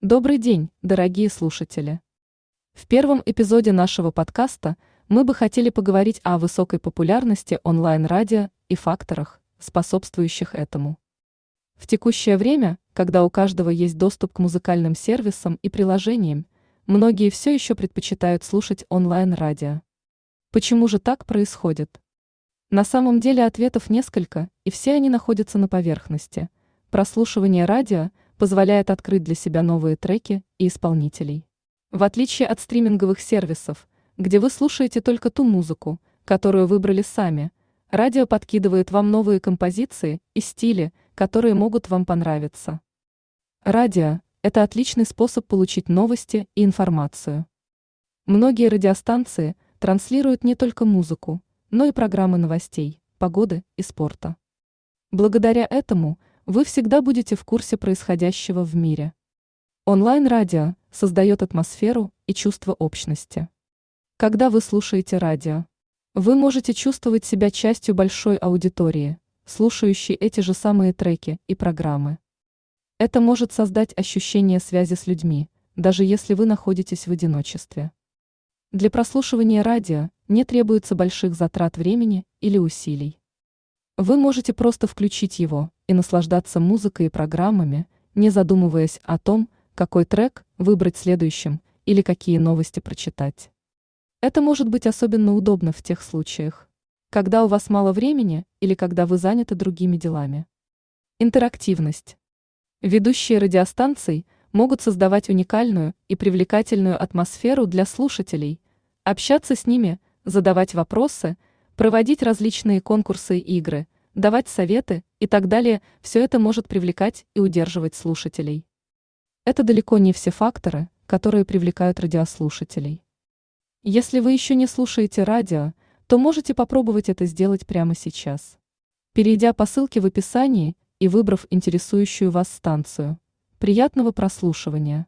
Добрый день, дорогие слушатели! В первом эпизоде нашего подкаста мы бы хотели поговорить о высокой популярности онлайн-радио и факторах, способствующих этому. В текущее время, когда у каждого есть доступ к музыкальным сервисам и приложениям, многие все еще предпочитают слушать онлайн-радио. Почему же так происходит? На самом деле ответов несколько, и все они находятся на поверхности. Прослушивание радио – позволяет открыть для себя новые треки и исполнителей. В отличие от стриминговых сервисов, где вы слушаете только ту музыку, которую выбрали сами, радио подкидывает вам новые композиции и стили, которые могут вам понравиться. Радио – это отличный способ получить новости и информацию. Многие радиостанции транслируют не только музыку, но и программы новостей, погоды и спорта. Благодаря этому вы всегда будете в курсе происходящего в мире. Онлайн-радио создает атмосферу и чувство общности. Когда вы слушаете радио, вы можете чувствовать себя частью большой аудитории, слушающей эти же самые треки и программы. Это может создать ощущение связи с людьми, даже если вы находитесь в одиночестве. Для прослушивания радио не требуется больших затрат времени или усилий. Вы можете просто включить его и наслаждаться музыкой и программами, не задумываясь о том, какой трек выбрать следующим или какие новости прочитать. Это может быть особенно удобно в тех случаях, когда у вас мало времени или когда вы заняты другими делами. Интерактивность. Ведущие радиостанций могут создавать уникальную и привлекательную атмосферу для слушателей, общаться с ними, задавать вопросы – проводить различные конкурсы и игры, давать советы и так далее, все это может привлекать и удерживать слушателей. Это далеко не все факторы, которые привлекают радиослушателей. Если вы еще не слушаете радио, то можете попробовать это сделать прямо сейчас. Перейдя по ссылке в описании и выбрав интересующую вас станцию. Приятного прослушивания!